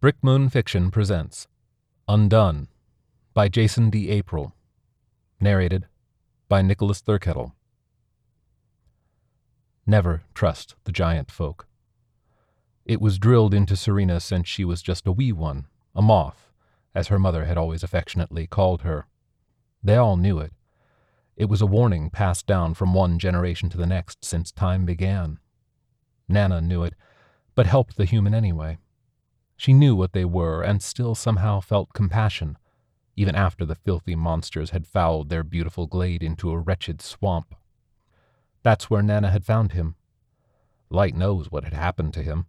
Brick Moon Fiction presents Undone by Jason D'Aprile. Narrated by Nicholas Thurkettle. Never trust the giant folk. It was drilled into Serena since she was just a wee one, a moth, as her mother had always affectionately called her. They all knew it. It was a warning passed down from one generation to the next since time began. Nana knew it, but helped the human anyway. She knew what they were and still somehow felt compassion, even after the filthy monsters had fouled their beautiful glade into a wretched swamp. That's where Nana had found him. Light knows what had happened to him.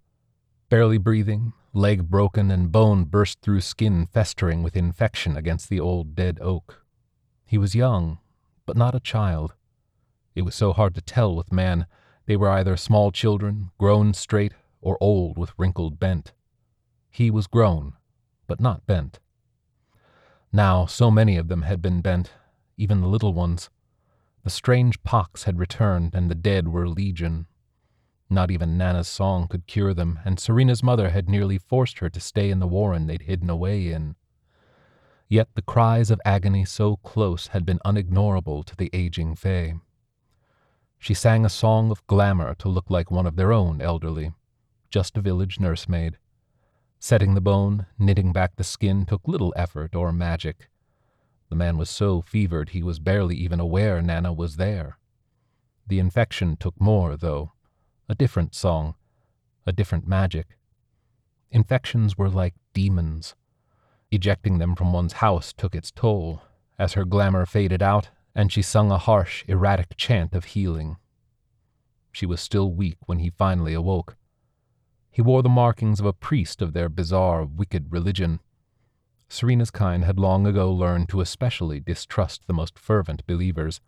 Barely breathing, leg broken, and bone burst through skin festering with infection against the old dead oak. He was young, but not a child. It was so hard to tell with man. They were either small children, grown straight, or old with wrinkled bent. He was grown, but not bent. Now so many of them had been bent, even the little ones. The strange pox had returned, and the dead were legion. Not even Nana's song could cure them, and Serena's mother had nearly forced her to stay in the warren they'd hidden away in. Yet the cries of agony so close had been unignorable to the aging Fay. She sang a song of glamour to look like one of their own elderly, just a village nursemaid. Setting the bone, knitting back the skin took little effort or magic. The man was so fevered he was barely even aware Nana was there. The infection took more, though. A different song, a different magic. Infections were like demons. Ejecting them from one's house took its toll, as her glamour faded out and she sung a harsh, erratic chant of healing. She was still weak when he finally awoke. He wore the markings of a priest of their bizarre, wicked religion. Serena's kind had long ago learned to especially distrust the most fervent believers,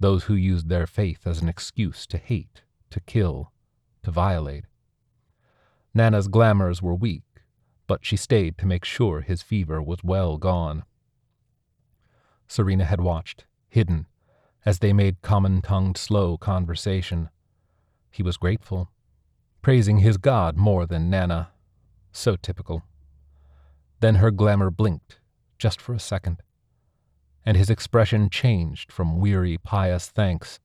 those who used their faith as an excuse to hate, to kill, to violate. Nana's glamours were weak, but she stayed to make sure his fever was well gone. Serena had watched, hidden, as they made common tongued, slow conversation. He was grateful praising his god more than Nana. So typical. Then her glamour blinked, just for a second, and his expression changed from weary, pious thanks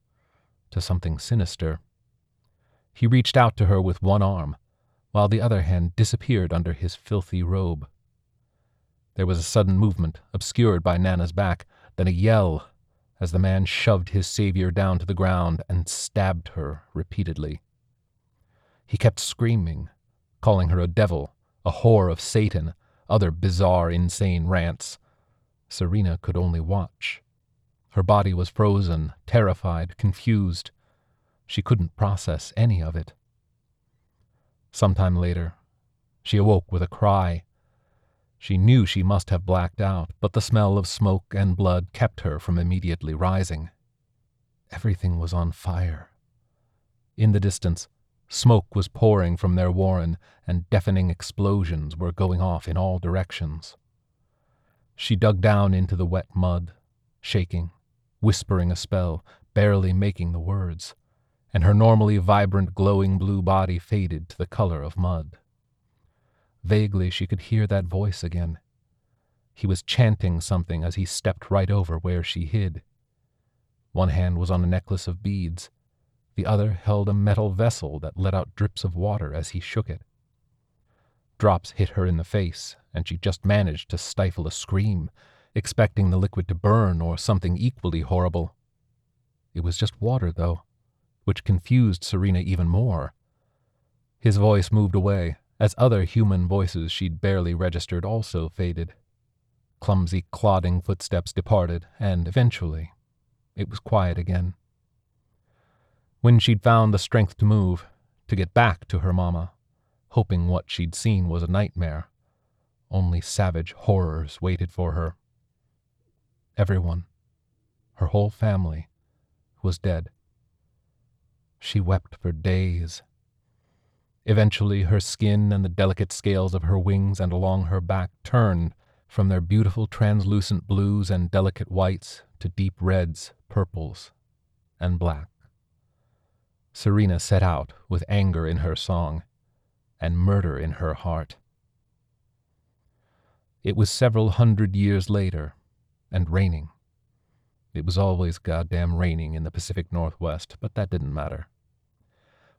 to something sinister. He reached out to her with one arm, while the other hand disappeared under his filthy robe. There was a sudden movement, obscured by Nana's back, then a yell, as the man shoved his savior down to the ground and stabbed her repeatedly. He kept screaming, calling her a devil, a whore of Satan, other bizarre, insane rants. Serena could only watch. Her body was frozen, terrified, confused. She couldn't process any of it. Sometime later, she awoke with a cry. She knew she must have blacked out, but the smell of smoke and blood kept her from immediately rising. Everything was on fire. In the distance, Smoke was pouring from their warren, and deafening explosions were going off in all directions. She dug down into the wet mud, shaking, whispering a spell, barely making the words, and her normally vibrant, glowing blue body faded to the color of mud. Vaguely she could hear that voice again. He was chanting something as he stepped right over where she hid. One hand was on a necklace of beads, the other held a metal vessel that let out drips of water as he shook it. Drops hit her in the face, and she just managed to stifle a scream, expecting the liquid to burn or something equally horrible. It was just water, though, which confused Serena even more. His voice moved away, as other human voices she'd barely registered also faded. Clumsy, clodding footsteps departed, and eventually it was quiet again. When she'd found the strength to move, to get back to her mamma, hoping what she'd seen was a nightmare, only savage horrors waited for her. Everyone, her whole family, was dead. She wept for days. Eventually, her skin and the delicate scales of her wings and along her back turned from their beautiful translucent blues and delicate whites to deep reds, purples, and black. Serena set out with anger in her song and murder in her heart. It was several hundred years later, and raining. It was always goddamn raining in the Pacific Northwest, but that didn't matter.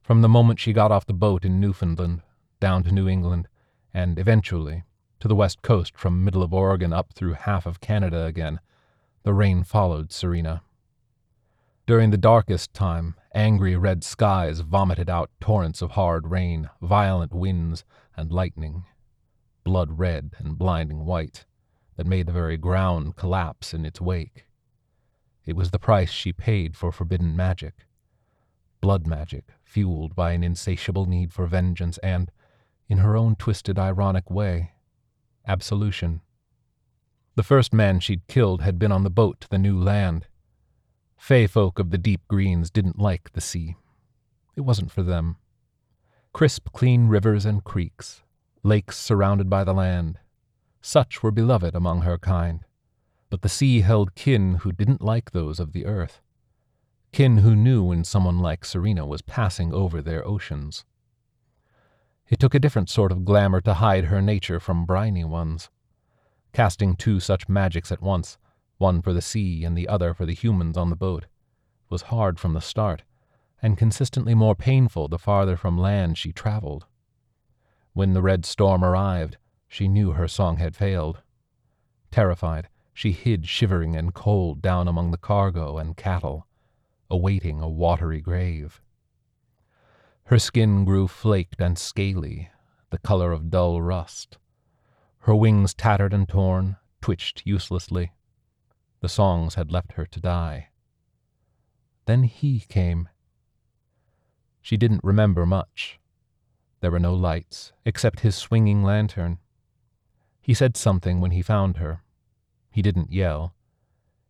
From the moment she got off the boat in Newfoundland, down to New England, and eventually to the west coast from middle of Oregon up through half of Canada again, the rain followed Serena. During the darkest time, angry red skies vomited out torrents of hard rain, violent winds, and lightning blood red and blinding white, that made the very ground collapse in its wake. It was the price she paid for forbidden magic. Blood magic, fueled by an insatiable need for vengeance and, in her own twisted, ironic way, absolution. The first man she'd killed had been on the boat to the new land. Fey folk of the deep greens didn't like the sea. It wasn't for them. Crisp, clean rivers and creeks, lakes surrounded by the land. Such were beloved among her kind. But the sea held kin who didn't like those of the earth. Kin who knew when someone like Serena was passing over their oceans. It took a different sort of glamour to hide her nature from briny ones. Casting two such magics at once, one for the sea and the other for the humans on the boat, was hard from the start, and consistently more painful the farther from land she traveled. When the red storm arrived, she knew her song had failed. Terrified, she hid shivering and cold down among the cargo and cattle, awaiting a watery grave. Her skin grew flaked and scaly, the color of dull rust. Her wings tattered and torn, twitched uselessly. The songs had left her to die. Then he came. She didn't remember much. There were no lights, except his swinging lantern. He said something when he found her. He didn't yell.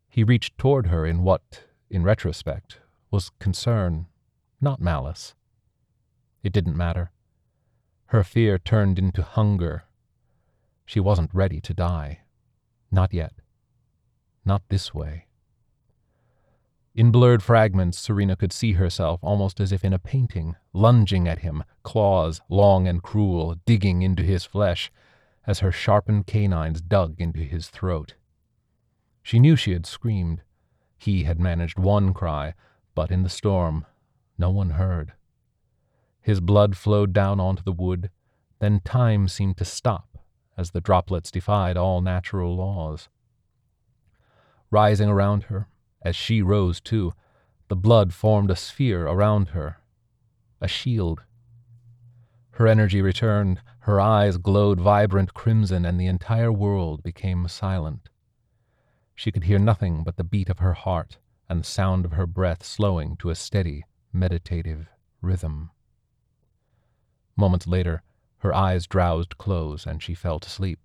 He reached toward her in what, in retrospect, was concern, not malice. It didn't matter. Her fear turned into hunger. She wasn't ready to die. Not yet. Not this way. In blurred fragments, Serena could see herself almost as if in a painting, lunging at him, claws, long and cruel, digging into his flesh, as her sharpened canines dug into his throat. She knew she had screamed. He had managed one cry, but in the storm, no one heard. His blood flowed down onto the wood, then time seemed to stop as the droplets defied all natural laws. Rising around her, as she rose too, the blood formed a sphere around her, a shield. Her energy returned, her eyes glowed vibrant crimson, and the entire world became silent. She could hear nothing but the beat of her heart and the sound of her breath slowing to a steady, meditative rhythm. Moments later, her eyes drowsed close and she fell to sleep.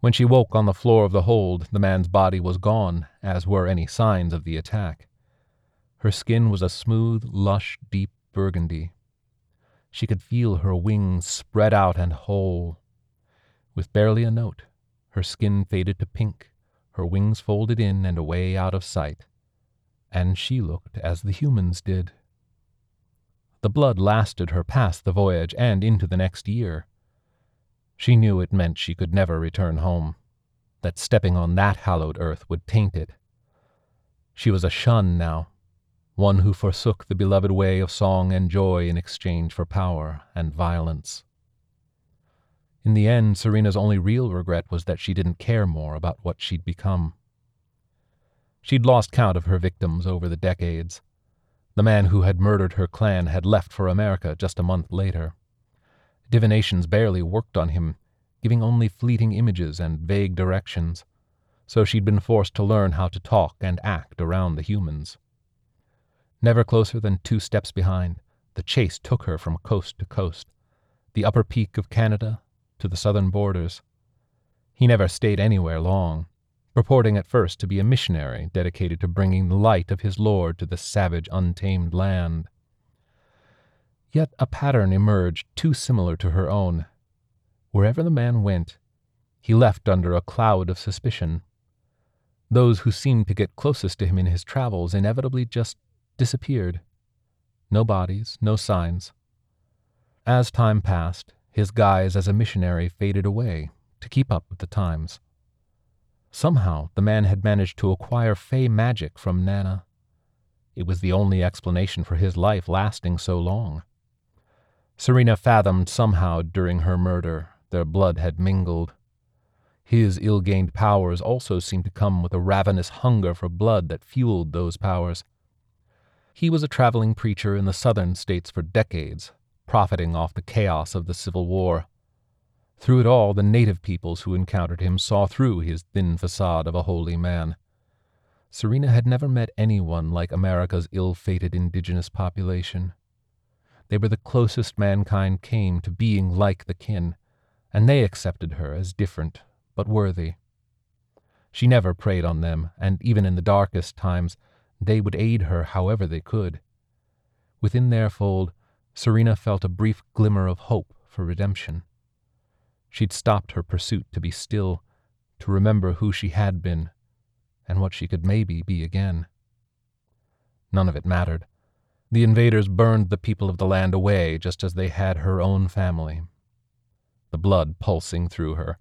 When she woke on the floor of the hold, the man's body was gone, as were any signs of the attack. Her skin was a smooth, lush, deep burgundy. She could feel her wings spread out and whole. With barely a note, her skin faded to pink, her wings folded in and away out of sight, and she looked as the humans did. The blood lasted her past the voyage and into the next year. She knew it meant she could never return home, that stepping on that hallowed earth would taint it. She was a shun now, one who forsook the beloved way of song and joy in exchange for power and violence. In the end, Serena's only real regret was that she didn't care more about what she'd become. She'd lost count of her victims over the decades. The man who had murdered her clan had left for America just a month later. Divinations barely worked on him, giving only fleeting images and vague directions, so she'd been forced to learn how to talk and act around the humans. Never closer than two steps behind, the chase took her from coast to coast, the upper peak of Canada to the southern borders. He never stayed anywhere long, purporting at first to be a missionary dedicated to bringing the light of his Lord to the savage, untamed land. Yet a pattern emerged too similar to her own. Wherever the man went, he left under a cloud of suspicion. Those who seemed to get closest to him in his travels inevitably just disappeared. No bodies, no signs. As time passed, his guise as a missionary faded away, to keep up with the times. Somehow the man had managed to acquire fey magic from Nana. It was the only explanation for his life lasting so long. Serena fathomed somehow during her murder their blood had mingled. His ill gained powers also seemed to come with a ravenous hunger for blood that fueled those powers. He was a traveling preacher in the southern states for decades, profiting off the chaos of the Civil War. Through it all, the native peoples who encountered him saw through his thin facade of a holy man. Serena had never met anyone like America's ill fated indigenous population. They were the closest mankind came to being like the kin, and they accepted her as different but worthy. She never preyed on them, and even in the darkest times, they would aid her however they could. Within their fold, Serena felt a brief glimmer of hope for redemption. She'd stopped her pursuit to be still, to remember who she had been, and what she could maybe be again. None of it mattered. The invaders burned the people of the land away just as they had her own family. The blood pulsing through her,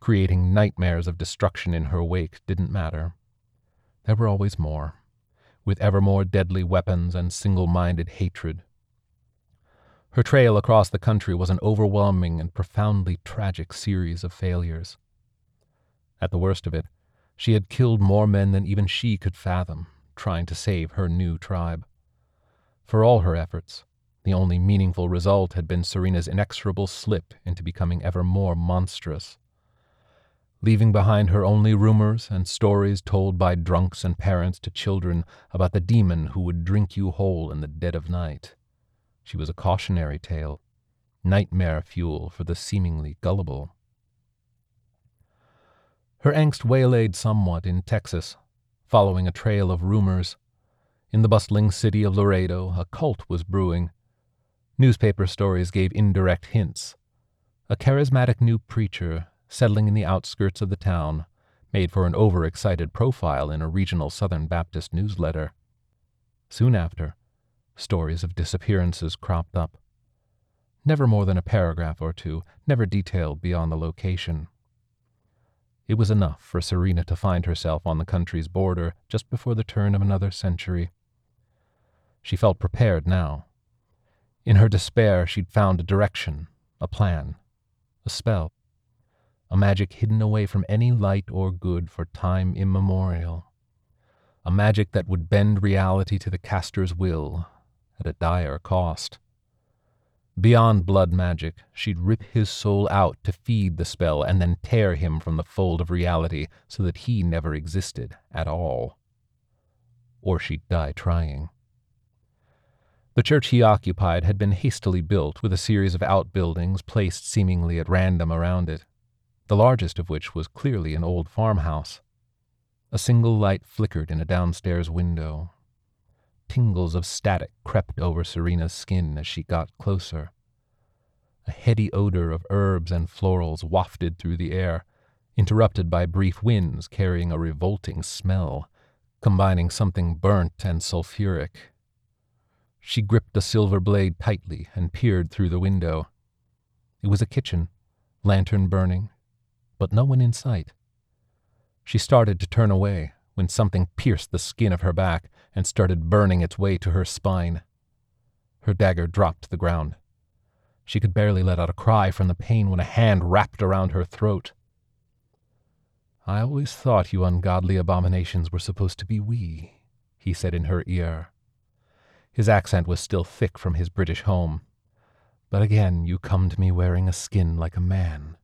creating nightmares of destruction in her wake, didn't matter. There were always more, with ever more deadly weapons and single minded hatred her trail across the country was an overwhelming and profoundly tragic series of failures. At the worst of it, she had killed more men than even she could fathom, trying to save her new tribe. For all her efforts, the only meaningful result had been Serena's inexorable slip into becoming ever more monstrous. Leaving behind her only rumors and stories told by drunks and parents to children about the demon who would drink you whole in the dead of night. She was a cautionary tale, nightmare fuel for the seemingly gullible. Her angst waylaid somewhat in Texas, following a trail of rumors. In the bustling city of Laredo, a cult was brewing. Newspaper stories gave indirect hints. A charismatic new preacher, settling in the outskirts of the town, made for an overexcited profile in a regional Southern Baptist newsletter. Soon after, stories of disappearances cropped up. Never more than a paragraph or two, never detailed beyond the location. It was enough for Serena to find herself on the country's border just before the turn of another century. She felt prepared now. In her despair, she'd found a direction, a plan, a spell, a magic hidden away from any light or good for time immemorial, a magic that would bend reality to the caster's will, at a dire cost. Beyond blood magic, she'd rip his soul out to feed the spell and then tear him from the fold of reality so that he never existed at all. Or she'd die trying. The church he occupied had been hastily built with a series of outbuildings placed seemingly at random around it, the largest of which was clearly an old farmhouse. A single light flickered in a downstairs window, Tingles of static crept over Serena's skin as she got closer. A heady odor of herbs and florals wafted through the air, interrupted by brief winds carrying a revolting smell, combining something burnt and sulphuric. She gripped the silver blade tightly and peered through the window. It was a kitchen, lantern burning, but no one in sight. She started to turn away when something pierced the skin of her back and started burning its way to her spine. Her dagger dropped to the ground. She could barely let out a cry from the pain when a hand wrapped around her throat. I always thought you ungodly abominations were supposed to be wee, he said in her ear. His accent was still thick from his British home. But again you come to me wearing a skin like a man.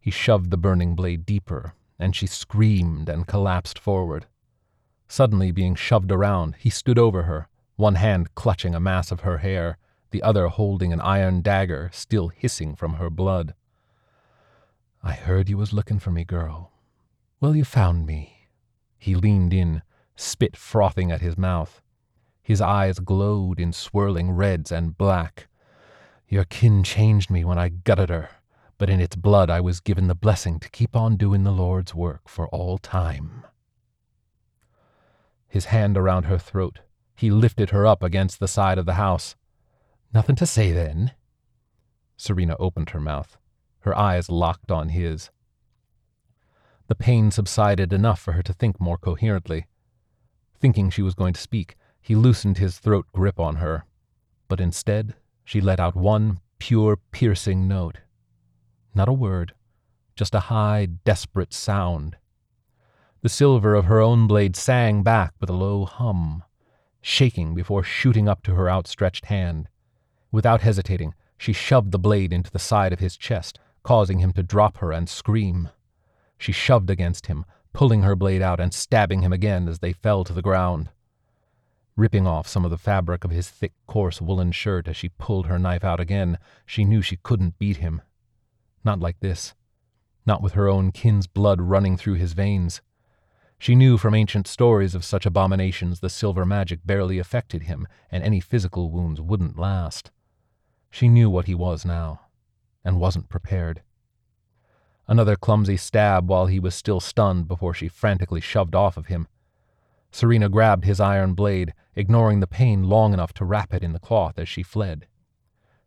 He shoved the burning blade deeper, and she screamed and collapsed forward. Suddenly being shoved around, he stood over her, one hand clutching a mass of her hair, the other holding an iron dagger still hissing from her blood. I heard you was looking for me, girl. Well, you found me. He leaned in, spit frothing at his mouth. His eyes glowed in swirling reds and black. Your kin changed me when I gutted her, but in its blood I was given the blessing to keep on doing the Lord's work for all time his hand around her throat. He lifted her up against the side of the house. Nothing to say then? Serena opened her mouth. her eyes locked on his. The pain subsided enough for her to think more coherently. Thinking she was going to speak, he loosened his throat grip on her, but instead she let out one pure, piercing note. Not a word, just a high, desperate sound. The silver of her own blade sang back with a low hum, shaking before shooting up to her outstretched hand. Without hesitating, she shoved the blade into the side of his chest, causing him to drop her and scream. She shoved against him, pulling her blade out and stabbing him again as they fell to the ground. Ripping off some of the fabric of his thick, coarse woolen shirt as she pulled her knife out again, she knew she couldn't beat him. Not like this. Not with her own kin's blood running through his veins. She knew from ancient stories of such abominations the silver magic barely affected him, and any physical wounds wouldn't last. She knew what he was now, and wasn't prepared. Another clumsy stab while he was still stunned before she frantically shoved off of him. Serena grabbed his iron blade, ignoring the pain long enough to wrap it in the cloth as she fled.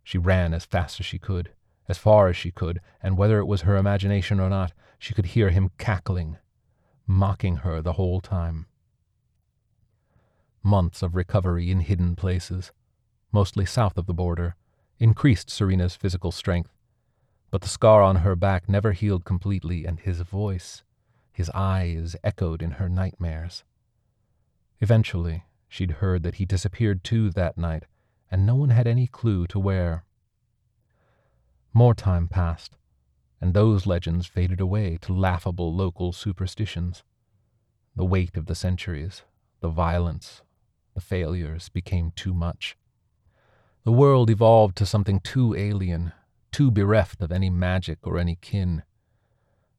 She ran as fast as she could, as far as she could, and whether it was her imagination or not, she could hear him cackling, mocking her the whole time. Months of recovery in hidden places, mostly south of the border, increased Serena's physical strength but the scar on her back never healed completely, and his voice, his eyes, echoed in her nightmares. Eventually, she'd heard that he disappeared too that night, and no one had any clue to where. More time passed, and those legends faded away to laughable local superstitions. The weight of the centuries, the violence, the failures became too much. The world evolved to something too alien, too bereft of any magic or any kin.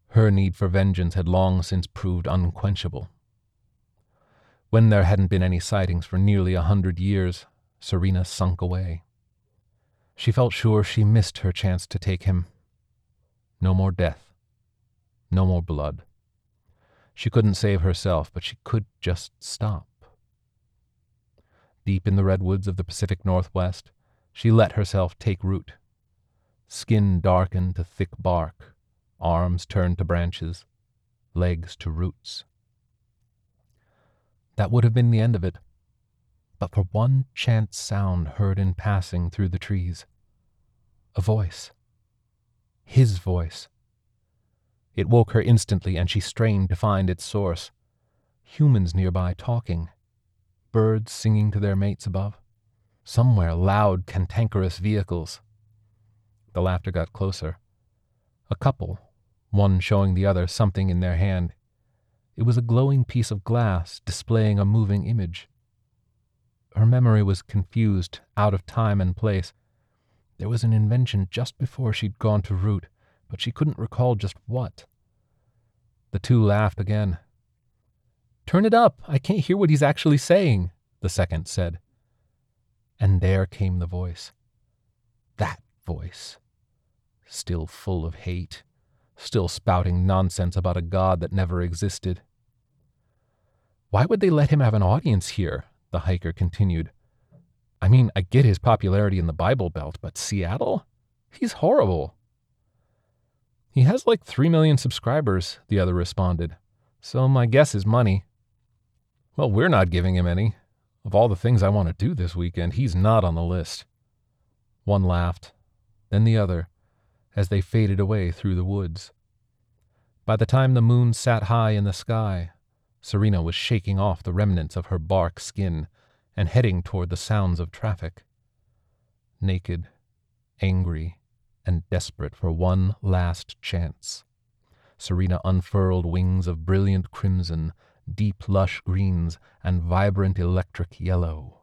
Her need for vengeance had long since proved unquenchable. When there hadn't been any sightings for nearly a hundred years, Serena sunk away. She felt sure she missed her chance to take him. No more death. No more blood. She couldn't save herself, but she could just stop. Deep in the redwoods of the Pacific Northwest, she let herself take root skin darkened to thick bark, arms turned to branches, legs to roots. That would have been the end of it, but for one chance sound heard in passing through the trees. A voice. His voice. It woke her instantly, and she strained to find its source. Humans nearby talking, birds singing to their mates above. Somewhere loud, cantankerous vehicles the laughter got closer. A couple, one showing the other something in their hand. It was a glowing piece of glass displaying a moving image. Her memory was confused, out of time and place. There was an invention just before she'd gone to Root, but she couldn't recall just what. The two laughed again. Turn it up! I can't hear what he's actually saying, the second said. And there came the voice. That voice still full of hate, still spouting nonsense about a god that never existed. Why would they let him have an audience here? the hiker continued. I mean, I get his popularity in the Bible Belt, but Seattle? He's horrible. He has like three million subscribers, the other responded, so my guess is money. Well, we're not giving him any. Of all the things I want to do this weekend, he's not on the list. One laughed, then the other, as they faded away through the woods. By the time the moon sat high in the sky, Serena was shaking off the remnants of her bark skin and heading toward the sounds of traffic. Naked, angry, and desperate for one last chance, Serena unfurled wings of brilliant crimson, deep lush greens, and vibrant electric yellow.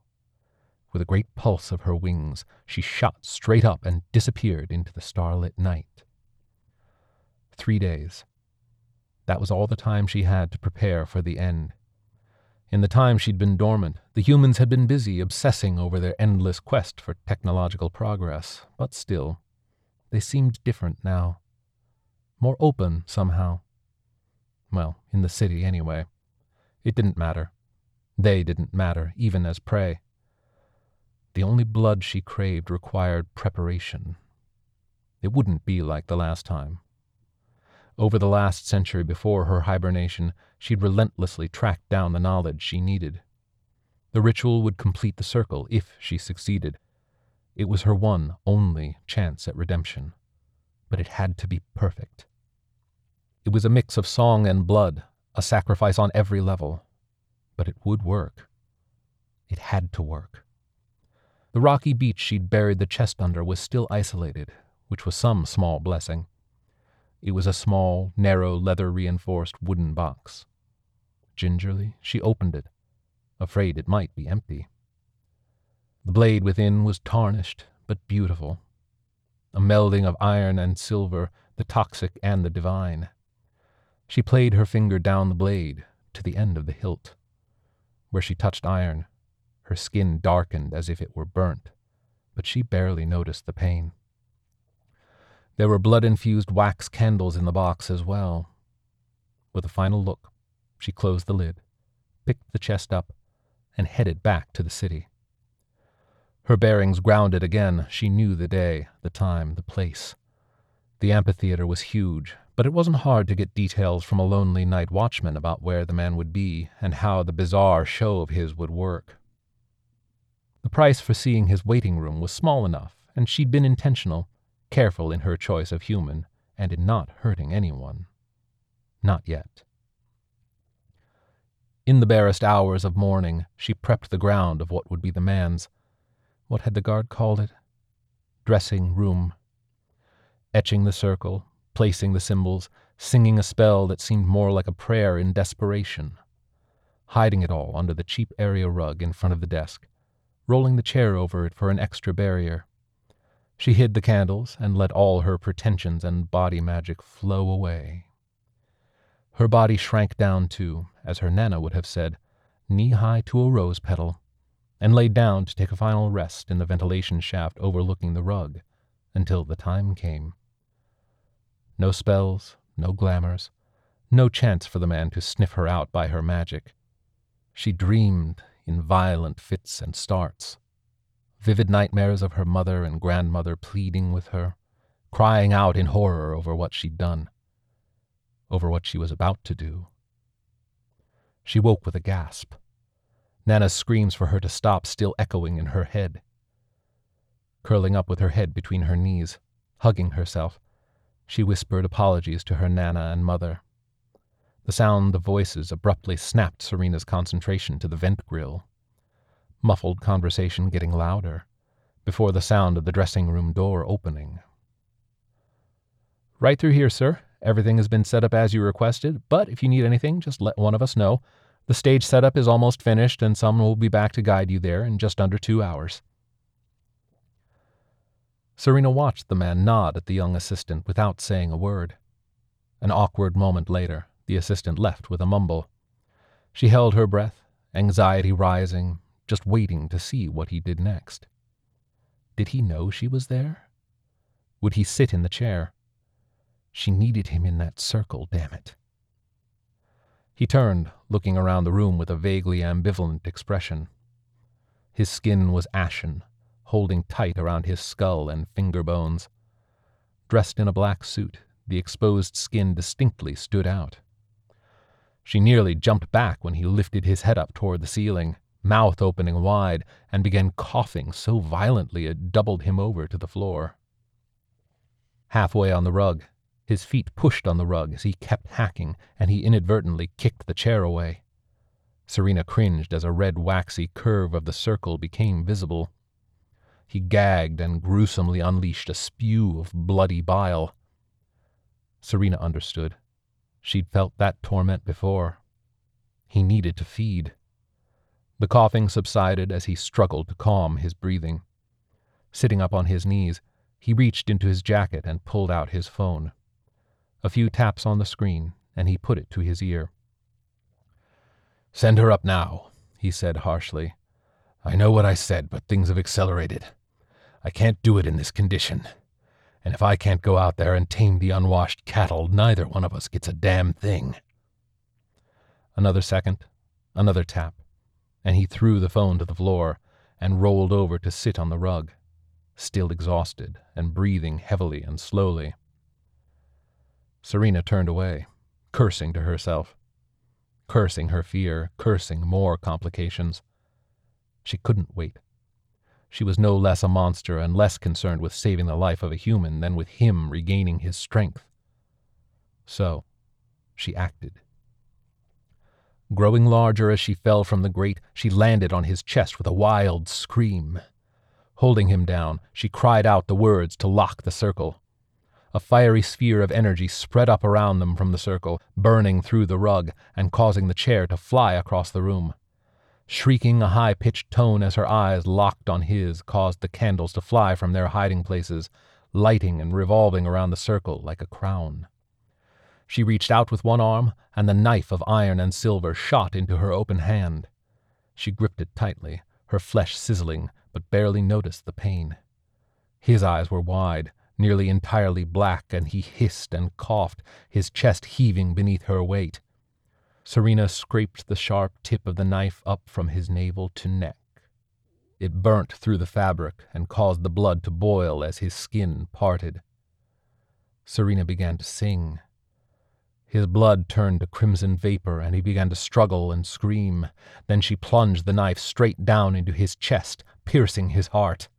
With a great pulse of her wings, she shot straight up and disappeared into the starlit night. Three days. That was all the time she had to prepare for the end. In the time she'd been dormant, the humans had been busy obsessing over their endless quest for technological progress, but still, they seemed different now. More open, somehow. Well, in the city, anyway. It didn't matter. They didn't matter, even as prey. The only blood she craved required preparation. It wouldn't be like the last time. Over the last century before her hibernation, she'd relentlessly tracked down the knowledge she needed. The ritual would complete the circle if she succeeded. It was her one, only chance at redemption. But it had to be perfect. It was a mix of song and blood, a sacrifice on every level. But it would work. It had to work. The rocky beach she'd buried the chest under was still isolated, which was some small blessing. It was a small, narrow, leather reinforced wooden box. Gingerly, she opened it, afraid it might be empty. The blade within was tarnished, but beautiful. A melding of iron and silver, the toxic and the divine. She played her finger down the blade to the end of the hilt. Where she touched iron, her skin darkened as if it were burnt, but she barely noticed the pain. There were blood infused wax candles in the box as well. With a final look, she closed the lid, picked the chest up, and headed back to the city. Her bearings grounded again, she knew the day, the time, the place. The amphitheater was huge, but it wasn't hard to get details from a lonely night watchman about where the man would be and how the bizarre show of his would work. The price for seeing his waiting room was small enough, and she'd been intentional, careful in her choice of human, and in not hurting anyone. Not yet. In the barest hours of morning, she prepped the ground of what would be the man's. What had the guard called it? Dressing room. Etching the circle, placing the symbols, singing a spell that seemed more like a prayer in desperation. Hiding it all under the cheap area rug in front of the desk, rolling the chair over it for an extra barrier. She hid the candles and let all her pretensions and body magic flow away. Her body shrank down to, as her Nana would have said, knee high to a rose petal, and laid down to take a final rest in the ventilation shaft overlooking the rug until the time came. No spells, no glamours, no chance for the man to sniff her out by her magic. She dreamed in violent fits and starts. Vivid nightmares of her mother and grandmother pleading with her, crying out in horror over what she'd done, over what she was about to do. She woke with a gasp. Nana's screams for her to stop still echoing in her head. Curling up with her head between her knees, hugging herself, she whispered apologies to her Nana and mother. The sound of voices abruptly snapped Serena's concentration to the vent grill. Muffled conversation getting louder, before the sound of the dressing room door opening. Right through here, sir. Everything has been set up as you requested, but if you need anything, just let one of us know. The stage setup is almost finished, and someone will be back to guide you there in just under two hours. Serena watched the man nod at the young assistant without saying a word. An awkward moment later, the assistant left with a mumble. She held her breath, anxiety rising, just waiting to see what he did next. Did he know she was there? Would he sit in the chair? She needed him in that circle, damn it. He turned, looking around the room with a vaguely ambivalent expression. His skin was ashen, holding tight around his skull and finger bones. Dressed in a black suit, the exposed skin distinctly stood out. She nearly jumped back when he lifted his head up toward the ceiling, mouth opening wide, and began coughing so violently it doubled him over to the floor. Halfway on the rug, his feet pushed on the rug as he kept hacking, and he inadvertently kicked the chair away. Serena cringed as a red waxy curve of the circle became visible. He gagged and gruesomely unleashed a spew of bloody bile. Serena understood. She'd felt that torment before. He needed to feed. The coughing subsided as he struggled to calm his breathing. Sitting up on his knees, he reached into his jacket and pulled out his phone. A few taps on the screen, and he put it to his ear. Send her up now, he said harshly. I know what I said, but things have accelerated. I can't do it in this condition. And if I can't go out there and tame the unwashed cattle, neither one of us gets a damn thing. Another second, another tap, and he threw the phone to the floor and rolled over to sit on the rug. still exhausted and breathing heavily and slowly. Serena turned away, cursing to herself, cursing her fear, cursing more complications. She couldn't wait. She was no less a monster and less concerned with saving the life of a human than with him regaining his strength. So, she acted. Growing larger as she fell from the grate, she landed on his chest with a wild scream. Holding him down, she cried out the words to lock the circle. A fiery sphere of energy spread up around them from the circle, burning through the rug and causing the chair to fly across the room. Shrieking a high pitched tone as her eyes locked on his caused the candles to fly from their hiding places, lighting and revolving around the circle like a crown. She reached out with one arm, and the knife of iron and silver shot into her open hand. She gripped it tightly, her flesh sizzling, but barely noticed the pain. His eyes were wide, nearly entirely black, and he hissed and coughed, his chest heaving beneath her weight. Serena scraped the sharp tip of the knife up from his navel to neck. It burnt through the fabric and caused the blood to boil as his skin parted. Serena began to sing. His blood turned to crimson vapor, and he began to struggle and scream. Then she plunged the knife straight down into his chest, piercing his heart.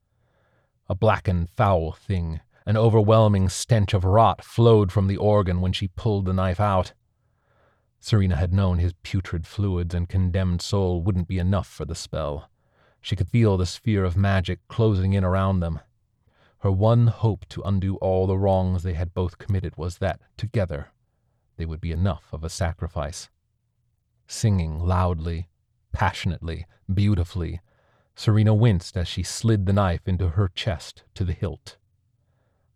A blackened, foul thing, an overwhelming stench of rot flowed from the organ when she pulled the knife out. Serena had known his putrid fluids and condemned soul wouldn't be enough for the spell. She could feel the sphere of magic closing in around them. Her one hope to undo all the wrongs they had both committed was that, together, they would be enough of a sacrifice. Singing loudly, passionately, beautifully, Serena winced as she slid the knife into her chest to the hilt.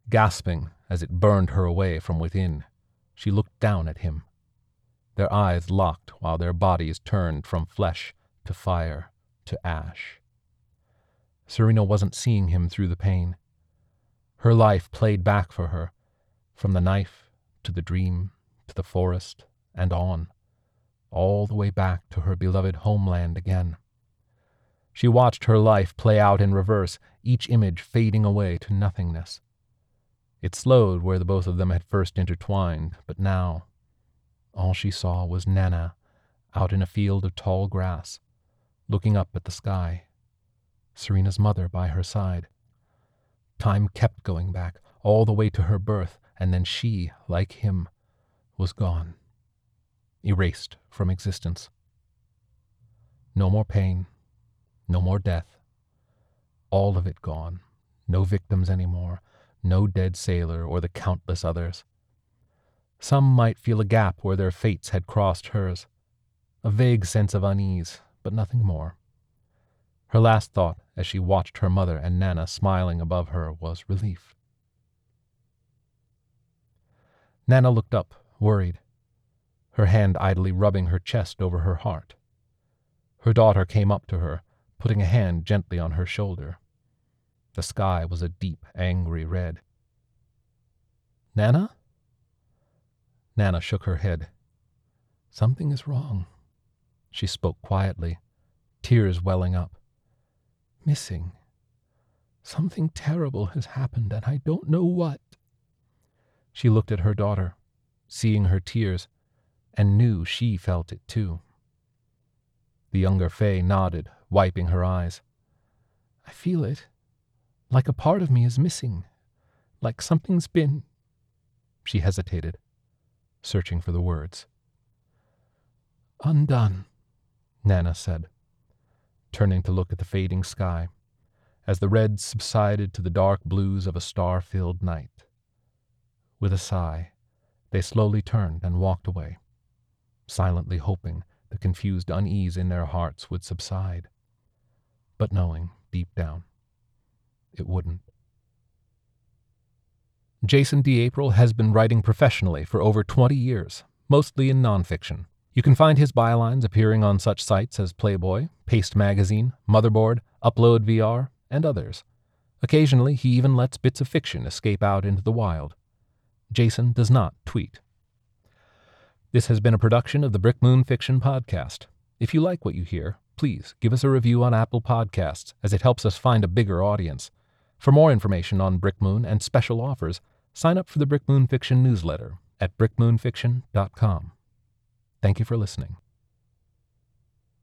Gasping as it burned her away from within, she looked down at him. Their eyes locked while their bodies turned from flesh to fire to ash. Serena wasn't seeing him through the pain. Her life played back for her, from the knife to the dream to the forest and on, all the way back to her beloved homeland again. She watched her life play out in reverse, each image fading away to nothingness. It slowed where the both of them had first intertwined, but now all she saw was Nana out in a field of tall grass, looking up at the sky, Serena's mother by her side. Time kept going back, all the way to her birth, and then she, like him, was gone, erased from existence. No more pain, no more death. All of it gone. No victims any more, no dead sailor or the countless others. Some might feel a gap where their fates had crossed hers, a vague sense of unease, but nothing more. Her last thought as she watched her mother and Nana smiling above her was relief. Nana looked up, worried, her hand idly rubbing her chest over her heart. Her daughter came up to her, putting a hand gently on her shoulder. The sky was a deep, angry red. Nana? Nana shook her head. Something is wrong. She spoke quietly, tears welling up. Missing. Something terrible has happened, and I don't know what. She looked at her daughter, seeing her tears, and knew she felt it too. The younger Fay nodded, wiping her eyes. I feel it. Like a part of me is missing. Like something's been. She hesitated, searching for the words. Undone, Nana said, turning to look at the fading sky as the red subsided to the dark blues of a star filled night. With a sigh, they slowly turned and walked away, silently hoping the confused unease in their hearts would subside, but knowing, deep down, it wouldn't. Jason D'Aprile has been writing professionally for over 20 years, mostly in nonfiction. You can find his bylines appearing on such sites as Playboy, Paste Magazine, Motherboard, Upload VR, and others. Occasionally, he even lets bits of fiction escape out into the wild. Jason does not tweet. This has been a production of the Brick Moon Fiction Podcast. If you like what you hear, please give us a review on Apple Podcasts, as it helps us find a bigger audience. For more information on Brick Moon and special offers, sign up for the Brick Moon Fiction newsletter at brickmoonfiction.com. Thank you for listening.